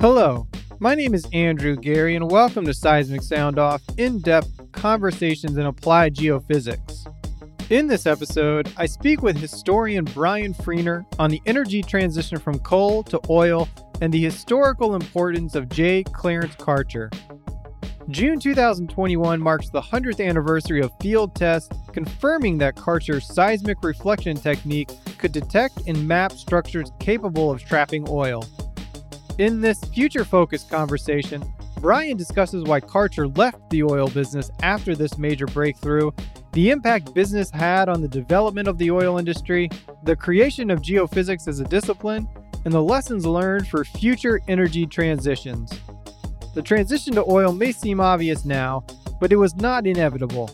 Hello, my name is Andrew Geary, and welcome to Seismic Sound Off in depth conversations in applied geophysics. In this episode, I speak with historian Brian Frehner on the energy transition from coal to oil and the historical importance of J. Clarence Karcher. June 2021 marks the 100th anniversary of field tests confirming that Karcher's seismic reflection technique could detect and map structures capable of trapping oil. In this future focused conversation, Brian discusses why Karcher left the oil business after this major breakthrough, the impact business had on the development of the oil industry, the creation of geophysics as a discipline, and the lessons learned for future energy transitions. The transition to oil may seem obvious now, but it was not inevitable.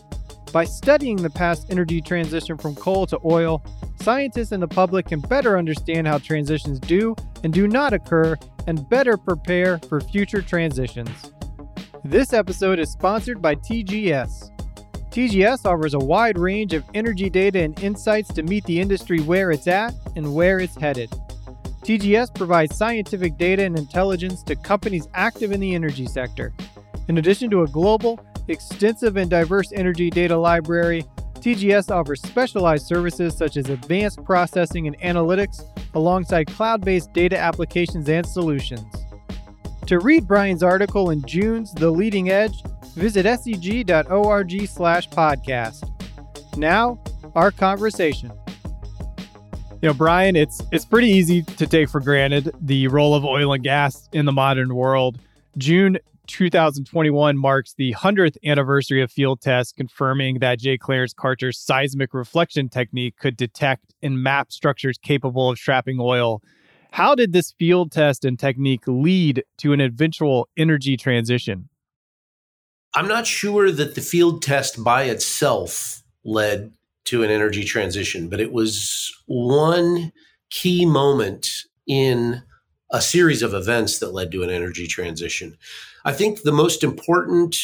By studying the past energy transition from coal to oil, scientists and the public can better understand how transitions do and do not occur and better prepare for future transitions. This episode is sponsored by TGS. TGS offers a wide range of energy data and insights to meet the industry where it's at and where it's headed. TGS provides scientific data and intelligence to companies active in the energy sector. In addition to a global, extensive, and diverse energy data library, TGS offers specialized services such as advanced processing and analytics, alongside cloud based data applications and solutions. To read Brian's article in June's The Leading Edge, visit seg.org slash podcast. Now, our conversation. You know, Brian, it's it's pretty easy to take for granted the role of oil and gas in the modern world. June 2021 marks the 100th anniversary of field tests confirming that J. Clarence Karcher's seismic reflection technique could detect and map structures capable of trapping oil. How did this field test and technique lead to an eventual energy transition? I'm not sure that the field test by itself led to an energy transition, but it was one key moment in a series of events that led to an energy transition. I think the most important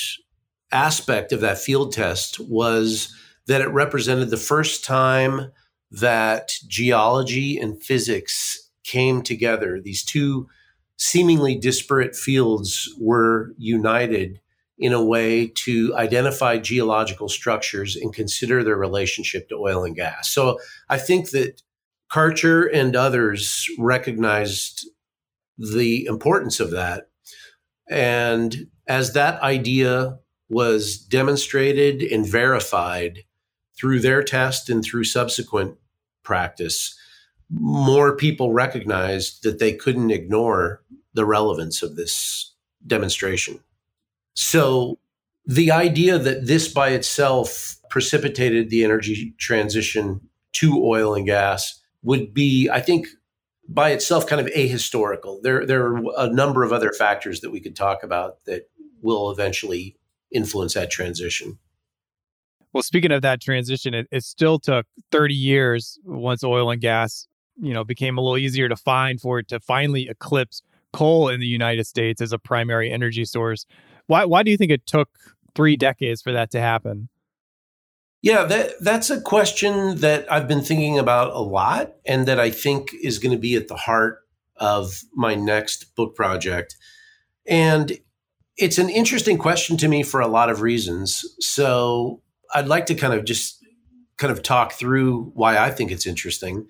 aspect of that field test was that it represented the first time that geology and physics came together. These two seemingly disparate fields were united in a way to identify geological structures and consider their relationship to oil and gas. So I think that Karcher and others recognized the importance of that. And as that idea was demonstrated and verified through their test and through subsequent practice, more people recognized that they couldn't ignore the relevance of this demonstration. So the idea that this by itself precipitated the energy transition to oil and gas would be, I think, by itself kind of ahistorical. There, there are a number of other factors that we could talk about that will eventually influence that transition. Well, speaking of that transition, it, it still took 30 years once oil and gas, you know, became a little easier to find for it to finally eclipse coal in the United States as a primary energy source. Why why do you think it took three decades for that to happen? Yeah, that that's a question that I've been thinking about a lot and that I think is going to be at the heart of my next book project. And it's an interesting question to me for a lot of reasons. So I'd like to kind of just kind of talk through why I think it's interesting.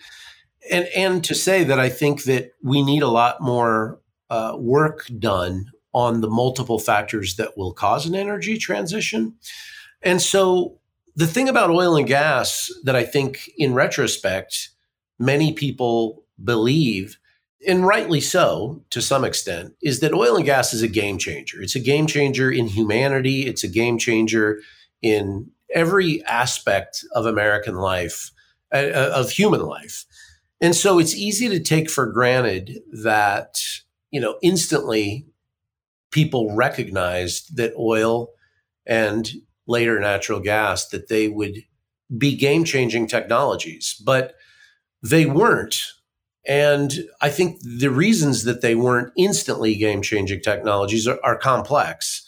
And and to say that I think that we need a lot more uh, work done on the multiple factors that will cause an energy transition. And so the thing about oil and gas that I think in retrospect, many people believe, and rightly so to some extent, is that oil and gas is a game changer. It's a game changer in humanity, it's a game changer in every aspect of American life, uh, uh of human life. And so it's easy to take for granted that, you know, instantly people recognized that oil and later natural gas that they would be game changing technologies, but they weren't. And I think the reasons that they weren't instantly game changing technologies are, are, complex.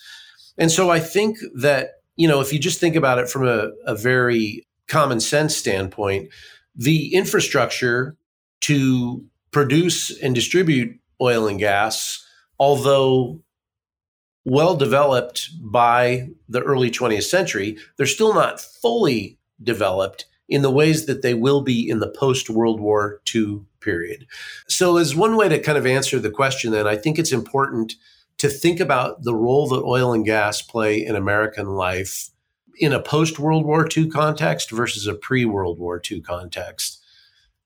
And so I think that, you know, if you just think about it from a, a very common sense standpoint, the infrastructure to produce and distribute oil and gas, although well developed by the early 20th century, they're still not fully developed in the ways that they will be in the post World War II period. So, as one way to kind of answer the question, then, I think it's important to think about the role that oil and gas play in American life in a post World War II context versus a pre World War II context.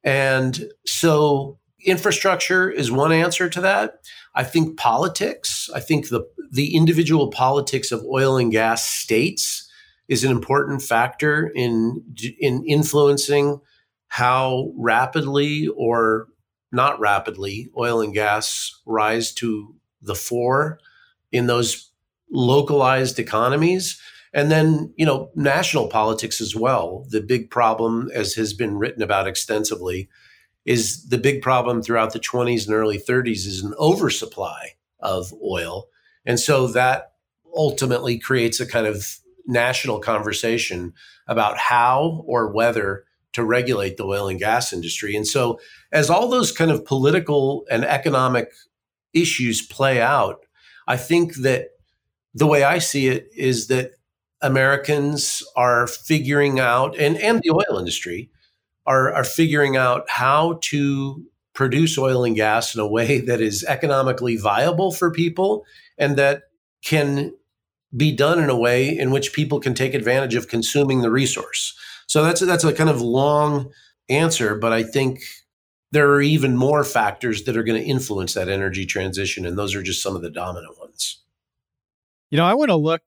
And so, infrastructure is one answer to that. I think politics, I think the, the individual politics of oil and gas states is an important factor in, in influencing how rapidly or not rapidly oil and gas rise to the fore in those localized economies. And then, you know, national politics as well. The big problem, as has been written about extensively, is the big problem throughout the 20s and early 30s is an oversupply of oil. And so that ultimately creates a kind of national conversation about how or whether to regulate the oil and gas industry. And so, as all those kind of political and economic issues play out, I think that the way I see it is that Americans are figuring out, and, and the oil industry are, are figuring out how to produce oil and gas in a way that is economically viable for people and that can be done in a way in which people can take advantage of consuming the resource. So that's that's a kind of long answer, but I think there are even more factors that are going to influence that energy transition and those are just some of the dominant ones. You know, I want to look,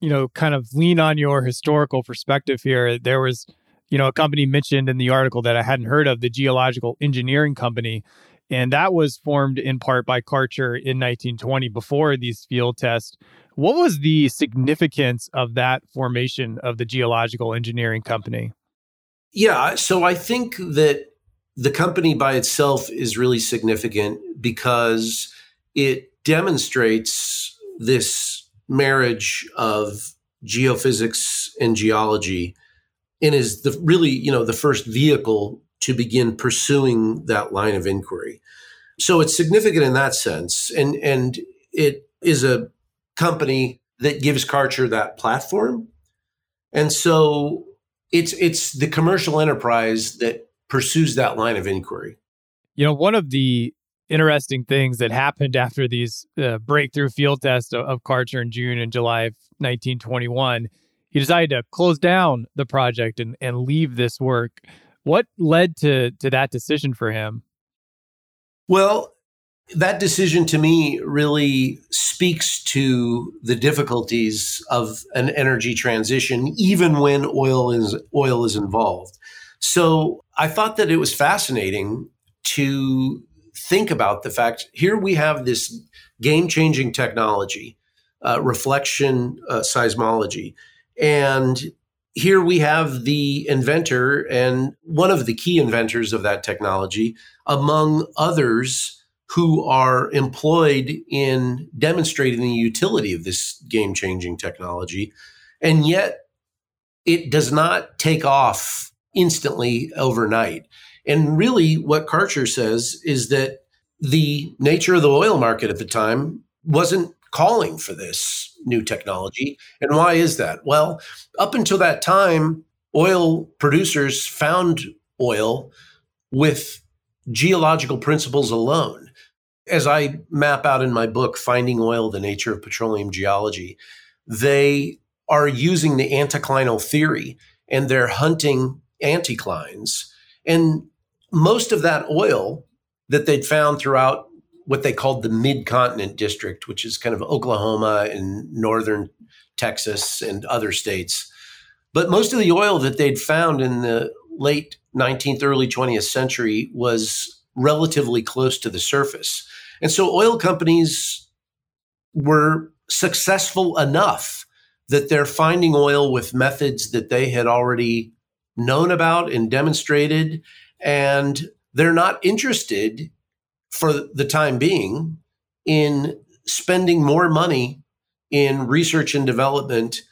you know, kind of lean on your historical perspective here. There was you know, a company mentioned in the article that I hadn't heard of, the Geological Engineering Company. And that was formed in part by Karcher in 1920 before these field tests. What was the significance of that formation of the Geological Engineering Company? Yeah, so I think that the company by itself is really significant because it demonstrates this marriage of geophysics and geology and is the really you know the first vehicle to begin pursuing that line of inquiry. So it's significant in that sense and and it is a company that gives karcher that platform. And so it's it's the commercial enterprise that pursues that line of inquiry. You know one of the interesting things that happened after these uh, breakthrough field tests of, of karcher in june and july of 1921 he decided to close down the project and, and leave this work. What led to to that decision for him? Well, that decision to me really speaks to the difficulties of an energy transition, even when oil is oil is involved. So I thought that it was fascinating to think about the fact here we have this game changing technology, uh, reflection uh, seismology and here we have the inventor and one of the key inventors of that technology, among others who are employed in demonstrating the utility of this game changing technology. And yet it does not take off instantly overnight. And really, what Karcher says is that the nature of the oil market at the time wasn't calling for this new technology. And why is that? Well, up until that time, oil producers found oil with geological principles alone. As I map out in my book, Finding Oil The Nature of Petroleum Geology, they are using the anticlinal theory and they're hunting anticlines. And most of that oil that they'd found throughout what they called the mid continent district, which is kind of Oklahoma and northern Texas and other states. But most of the oil that they'd found in the late 19th, early 20th century was relatively close to the surface. And so oil companies were successful enough that they're finding oil with methods that they had already known about and demonstrated. And they're not interested for the time being in spending more money in research and development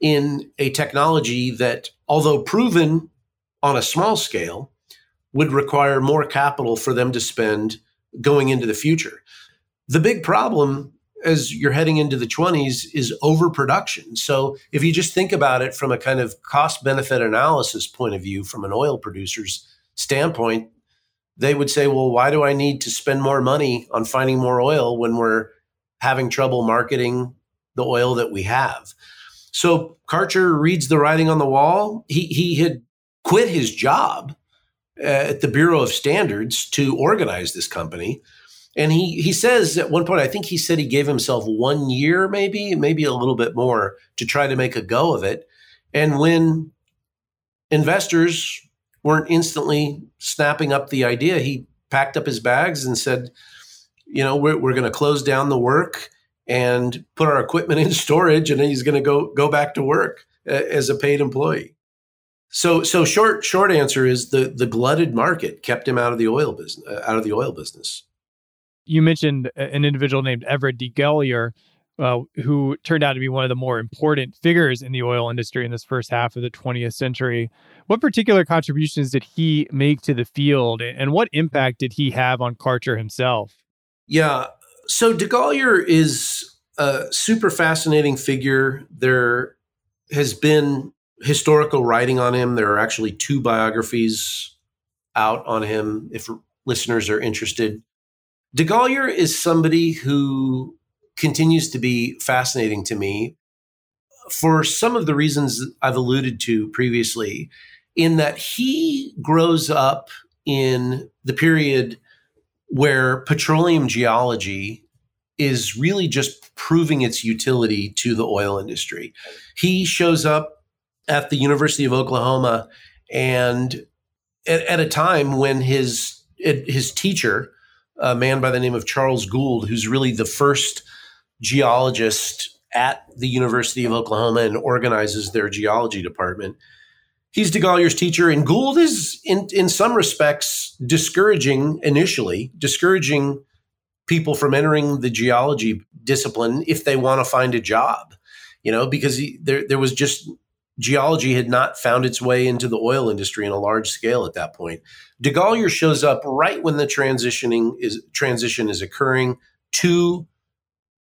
in a technology that, although proven on a small scale would require more capital for them to spend going into the future. The big problem as you're heading into the 20s is overproduction. So if you just think about it from a kind of cost benefit analysis point of view from an oil producer's standpoint, they would say, well, why do I need to spend more money on finding more oil when we're having trouble marketing the oil that we have? So Karcher reads the writing on the wall. He, he had quit his job uh, at the Bureau of Standards to organize this company. And he he says at one point, I think he said he gave himself one year, maybe, maybe a little bit more, to try to make a go of it. And when investors weren't instantly snapping up the idea, he packed up his bags and said, you know, we're, we're going to close down the work and put our equipment in storage, and he's going to go go back to work as a paid employee. So, so short short answer is the the glutted market kept him out of the oil business. Out of the oil business. You mentioned an individual named Everett DeGolyer, uh, who turned out to be one of the more important figures in the oil industry in this first half of the 20th century. What particular contributions did he make to the field, and what impact did he have on Karcher himself? Yeah, so de DeGolyer is a super fascinating figure. There has been historical writing on him. There are actually two biographies out on him if listeners are interested. De DeGolyer is somebody who continues to be fascinating to me for some of the reasons I've alluded to previously, in that he grows up in the period where petroleum geology is really just proving its utility to the oil industry. He shows up at the University of Oklahoma, and at, at a time when his his teacher, a man by the name of Charles Gould, who's really the first geologist at the University of Oklahoma and organizes their geology department. He's DeGolyer's teacher, and Gould is, in, in some respects, discouraging initially, discouraging people from entering the geology discipline if they want to find a job, you know, because he, there, there was just geology had not found its way into the oil industry in a large scale at that point. DeGolyer shows up right when the transitioning is transition is occurring to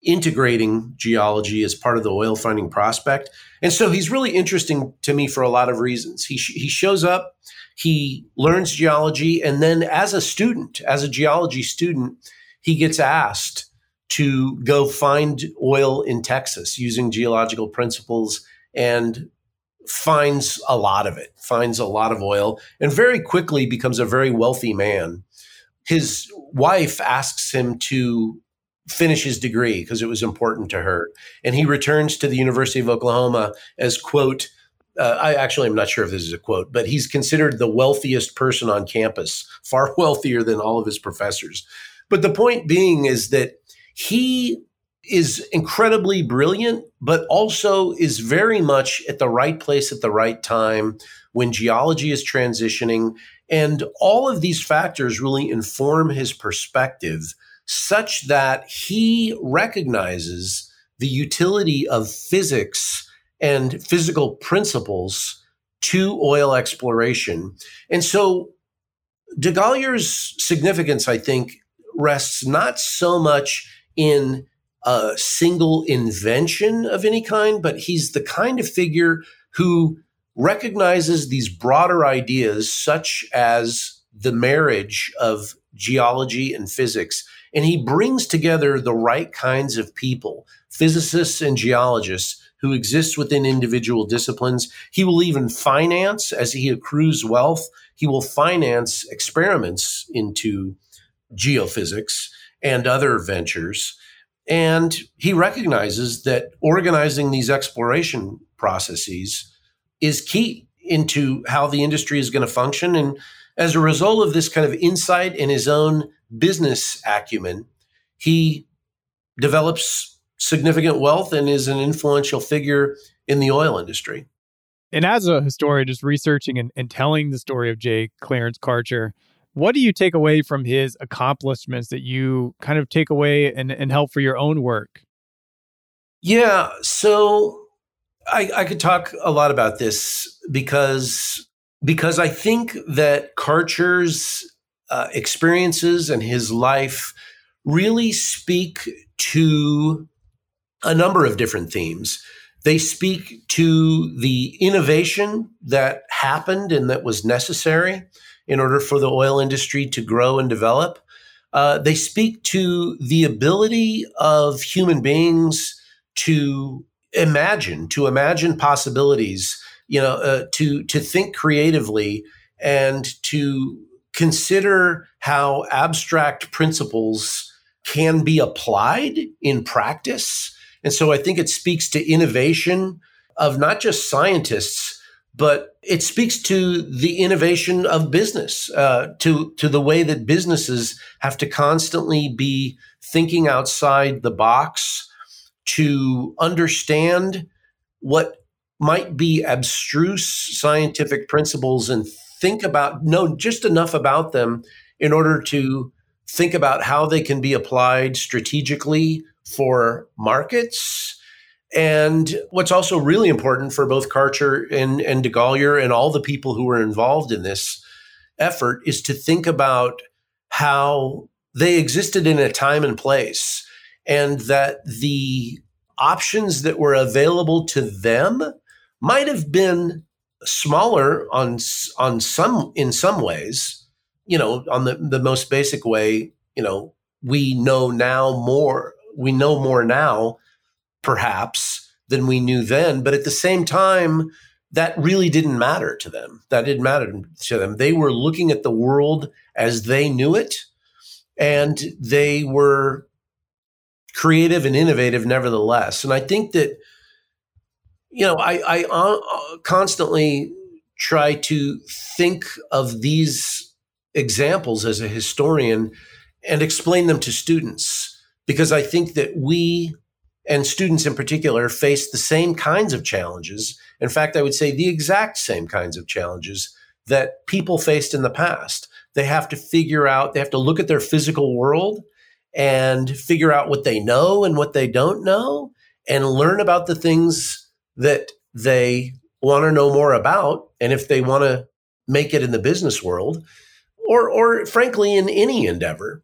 integrating geology as part of the oil finding prospect. And so he's really interesting to me for a lot of reasons. He, sh- he shows up, he learns geology, and then as a student, as a geology student, he gets asked to go find oil in Texas using geological principles and finds a lot of it, finds a lot of oil, and very quickly becomes a very wealthy man. His wife asks him to finish his degree because it was important to her. And he returns to the University of Oklahoma as, quote, uh, I actually am not sure if this is a quote, but he's considered the wealthiest person on campus, far wealthier than all of his professors. But the point being is that he is incredibly brilliant, but also is very much at the right place at the right time when geology is transitioning. And all of these factors really inform his perspective such that he recognizes the utility of physics and physical principles to oil exploration. And so de DeGolyer's significance, I think, rests not so much in a single invention of any kind, but he's the kind of figure who recognizes these broader ideas, such as the marriage of geology and physics. And he brings together the right kinds of people, physicists and geologists who exist within individual disciplines. He will even finance, as he accrues wealth, he will finance experiments into geophysics and other ventures. And he recognizes that organizing these exploration processes is key into how the industry is going to function. And as a result of this kind of insight and his own business acumen, he develops significant wealth and is an influential figure in the oil industry. And as a historian, just researching and, and telling the story of J. Clarence Karcher, what do you take away from his accomplishments that you kind of take away and, and help for your own work? Yeah, so I, I could talk a lot about this because because I think that Karcher's uh, experiences and his life really speak to a number of different themes. They speak to the innovation that happened and that was necessary in order for the oil industry to grow and develop. Uh, they speak to the ability of human beings to imagine, to imagine possibilities, you know, uh, to to think creatively and to consider how abstract principles can be applied in practice. And so I think it speaks to innovation of not just scientists, but it speaks to the innovation of business, uh, to to the way that businesses have to constantly be thinking outside the box to understand what might be abstruse scientific principles and think about know just enough about them in order to think about how they can be applied strategically for markets. And what's also really important for both Karcher and, and DeGolyer and all the people who were involved in this effort is to think about how they existed in a time and place and that the options that were available to them might have been smaller on on some in some ways you know on the the most basic way you know we know now more we know more now perhaps than we knew then but at the same time that really didn't matter to them. That didn't matter to them. They were looking at the world as they knew it and they were creative and innovative nevertheless. And i think that you know, I, I uh, constantly try to think of these examples as a historian and explain them to students because I think that we and students in particular face the same kinds of challenges. In fact, I would say the exact same kinds of challenges that people faced in the past. They have to figure out, they have to look at their physical world and figure out what they know and what they don't know and learn about the things that they want to know more about and if they want to make it in the business world or or frankly in any endeavor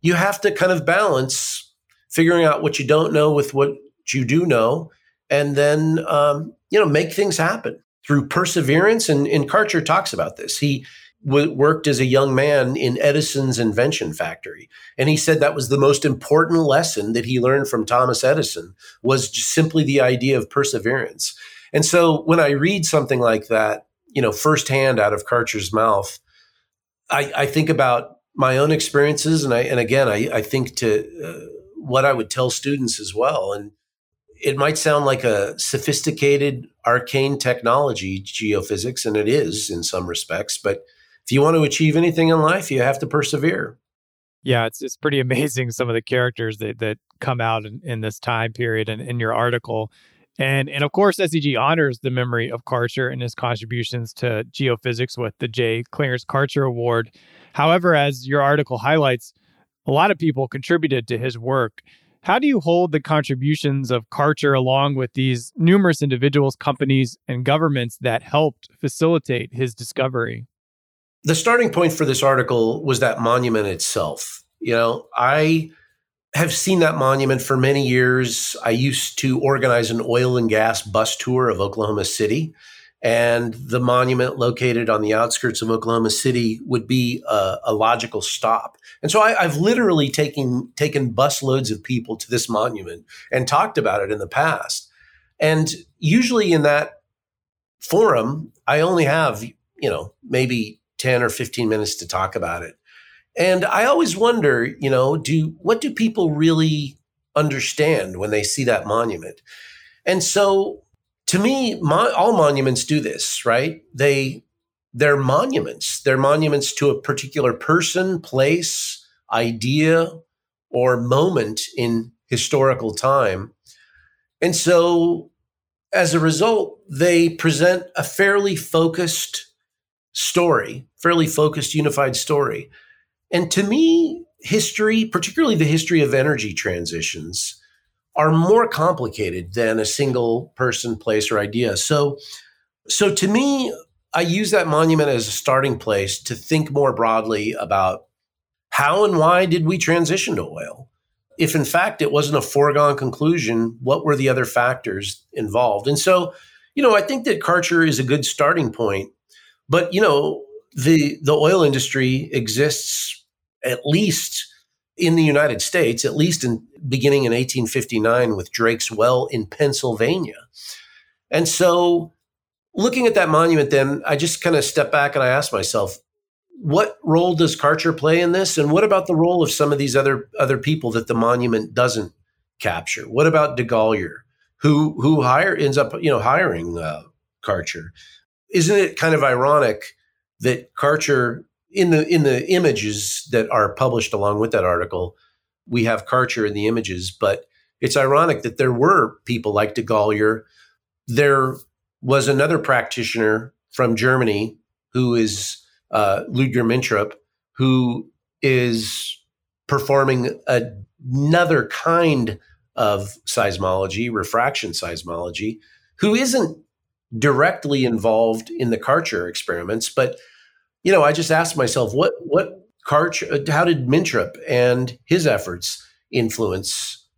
you have to kind of balance figuring out what you don't know with what you do know and then um, you know make things happen. Through perseverance and, and karcher talks about this. He w- worked as a young man in edison's invention factory and he said that was the most important lesson that he learned from thomas edison was simply the idea of perseverance and so when I read something like that, you know, firsthand out of Karcher's mouth, I, I think about my own experiences, and I and again, I, I think to uh, what I would tell students as well. And it might sound like a sophisticated, arcane technology, geophysics, and it is in some respects. But if you want to achieve anything in life, you have to persevere. Yeah, it's it's pretty amazing some of the characters that that come out in, in this time period and in your article. And and of course, SEG honors the memory of Karcher and his contributions to geophysics with the J. Clarence Karcher Award. However, as your article highlights, a lot of people contributed to his work. How do you hold the contributions of Karcher along with these numerous individuals, companies, and governments that helped facilitate his discovery? The starting point for this article was that monument itself. You know, I have seen that monument for many years. I used to organize an oil and gas bus tour of Oklahoma City. And the monument located on the outskirts of Oklahoma City would be a, a logical stop. And so I, have literally taken taken bus loads of people to this monument and talked about it in the past. And usually in that forum, I only have, you know, maybe 10 or 15 minutes to talk about it. And I always wonder, you know, do what do people really understand when they see that monument? And so to me, all monuments do this, right? They they're monuments. They're monuments to a particular person, place, idea, or moment in historical time. And so as a result, they present a fairly focused story, fairly focused, unified story. And to me, history, particularly the history of energy transitions, are more complicated than a single person, place, or idea. So, so to me, I use that monument as a starting place to think more broadly about how and why did we transition to oil? If in fact it wasn't a foregone conclusion, what were the other factors involved? And so, you know, I think that Karcher is a good starting point. But, you know, the the oil industry exists at least in the United States, at least in beginning in 1859 with Drake's Well in Pennsylvania. And so looking at that monument, then I just kind of step back and I ask myself, what role does Karcher play in this? And what about the role of some of these other other people that the monument doesn't capture? What about De who who hire ends up you know hiring uh, Karcher? Isn't it kind of ironic that Karcher in the in the images that are published along with that article, we have Karcher in the images, but it's ironic that there were people like De Golyer. There was another practitioner from Germany who is uh, Ludger Mintrop, who is performing another kind of seismology, refraction seismology, who isn't directly involved in the Karcher experiments, but you know, I just asked myself, what what Karcher, uh, how did Mintrop and his efforts influence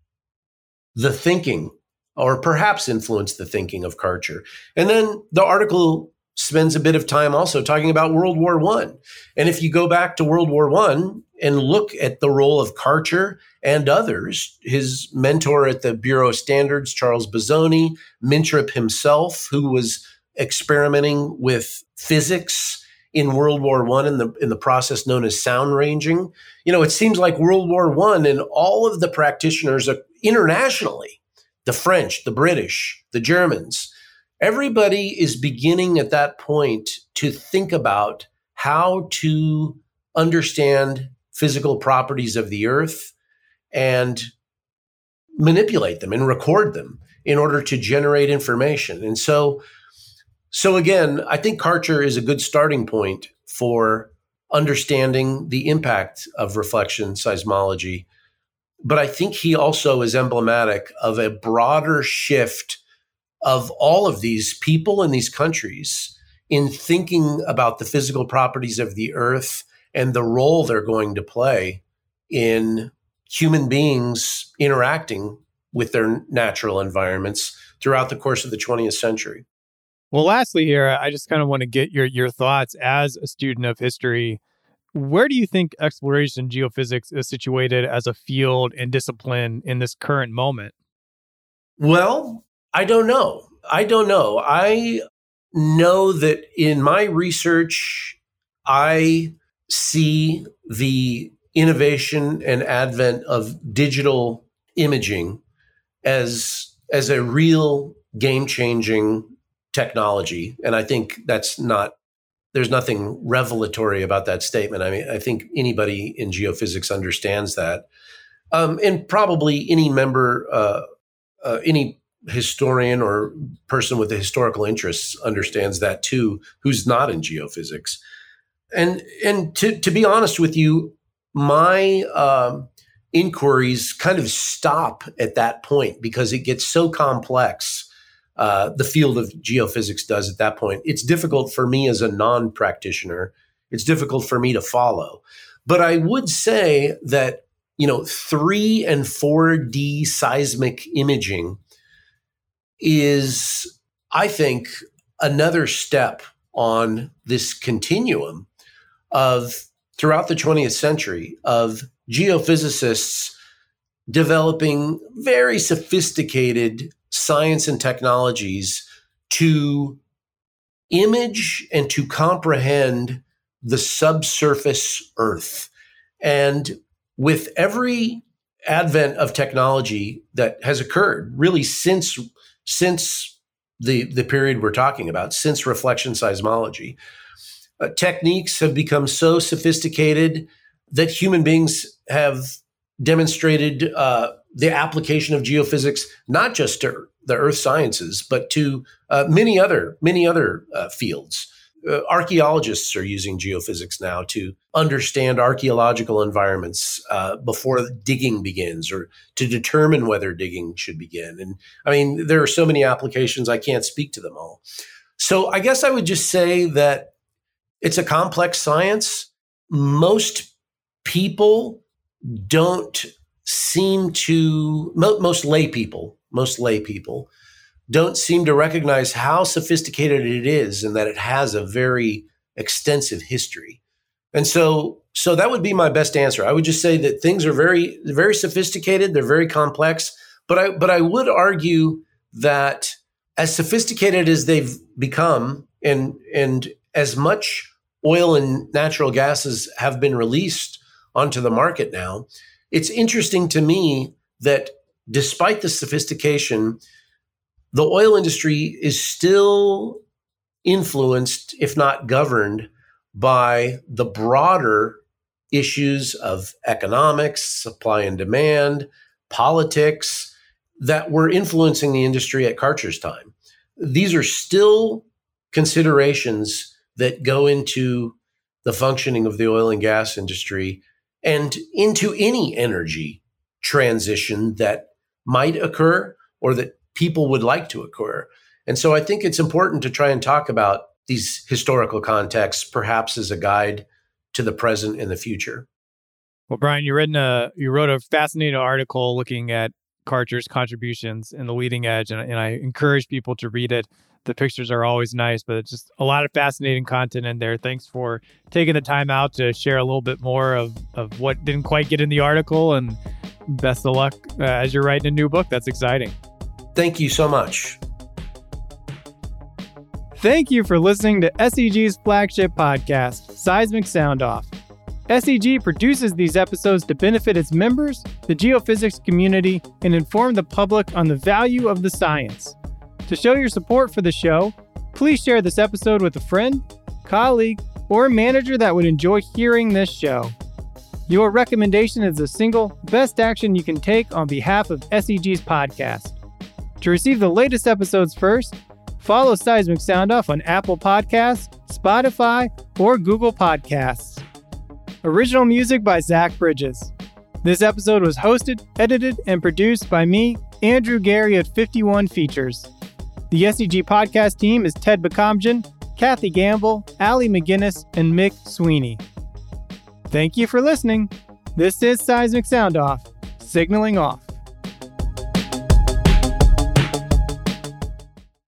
the thinking or perhaps influence the thinking of Karcher. And then the article spends a bit of time also talking about World War One. And if you go back to World War One and look at the role of Karcher and others, his mentor at the Bureau of Standards, Charles Bozzoni, Mintrop himself, who was experimenting with physics in World War One in the in the process known as sound ranging. You know, it seems like World War One and all of the practitioners uh, internationally the French, the British, the Germans. Everybody is beginning at that point to think about how to understand physical properties of the earth and manipulate them and record them in order to generate information. And so, so again, I think Karcher is a good starting point for understanding the impact of reflection seismology but I think he also is emblematic of a broader shift of all of these people in these countries in thinking about the physical properties of the earth and the role they're going to play in human beings interacting with their natural environments throughout the course of the 20th century. Well, lastly, here, I just kind of want to get your, your thoughts as a student of history where do you think exploration geophysics is situated as a field and discipline in this current moment? Well, I don't know. I don't know. I know that in my research, I see the innovation and advent of digital imaging as as a real game changing technology and i think that's not there's nothing revelatory about that statement. I mean, I think anybody in geophysics understands that, um, and probably any member, uh, uh, any historian or person with a historical interests understands that too. Who's not in geophysics, and and to to be honest with you, my um, inquiries kind of stop at that point because it gets so complex uh, the field of geophysics does at that point. It's difficult for me as a non practitioner. It's difficult for me to follow. But I would say that, you know, 3 and 4D seismic imaging is, I think, another step on this continuum of throughout the 20th century of geophysicists developing very sophisticated science and technologies to image and to comprehend the subsurface earth. And with every advent of technology that has occurred really since since the the period we're talking about since reflection seismology uh, techniques have become so sophisticated that human beings have demonstrated uh, the application of geophysics not just to the earth sciences but to uh, many other many other uh, fields. Uh, archaeologists are using geophysics now to understand archaeological environments uh, before digging begins or to determine whether digging should begin. And i mean there are so many applications i can't speak to them all. So I guess I would just say that it's a complex science. Most people don't seem to, most lay people, most lay people don't seem to recognize how sophisticated it is and that it has a very extensive history. And so so that would be my best answer. I would just say that things are very very sophisticated, they're very complex, but I but I would argue that as sophisticated as they've become and and as much oil and natural gases have been released onto the market now, it's interesting to me that despite the sophistication, the oil industry is still influenced, if not governed, by the broader issues of economics, supply and demand, politics that were influencing the industry at Karcher's time. These are still considerations that go into the functioning of the oil and gas industry and into any energy transition that might occur or that people would like to occur. And so I think it's important to try and talk about these historical contexts, perhaps as a guide to the present and the future. Well, Brian, you written a you wrote a fascinating article looking at Karcher's contributions in the leading edge, and, and I encourage people to read it. The pictures are always nice, but it's just a lot of fascinating content in there. Thanks for taking the time out to share a little bit more of, of what didn't quite get in the article, and best of luck uh, as you're writing a new book. That's exciting. Thank you so much. Thank you for listening to SEG's flagship podcast, Seismic Sound Off. SEG produces these episodes to benefit its members, the geophysics community, and inform the public on the value of the science. To show your support for the show, please share this episode with a friend, colleague, or manager that would enjoy hearing this show. Your recommendation is the single best action you can take on behalf of SEG's podcast. To receive the latest episodes first, Follow Seismic Sound Off on Apple Podcasts, Spotify, or Google Podcasts. Original music by Zach Bridges. This episode was hosted, edited, and produced by me, Andrew Geary at 51 Features. The SEG podcast team is Ted Bakamjian, Kathy Gamble, Allie McGinnis, and Mick Sweeney. Thank you for listening. This is Seismic Sound Off, signaling off.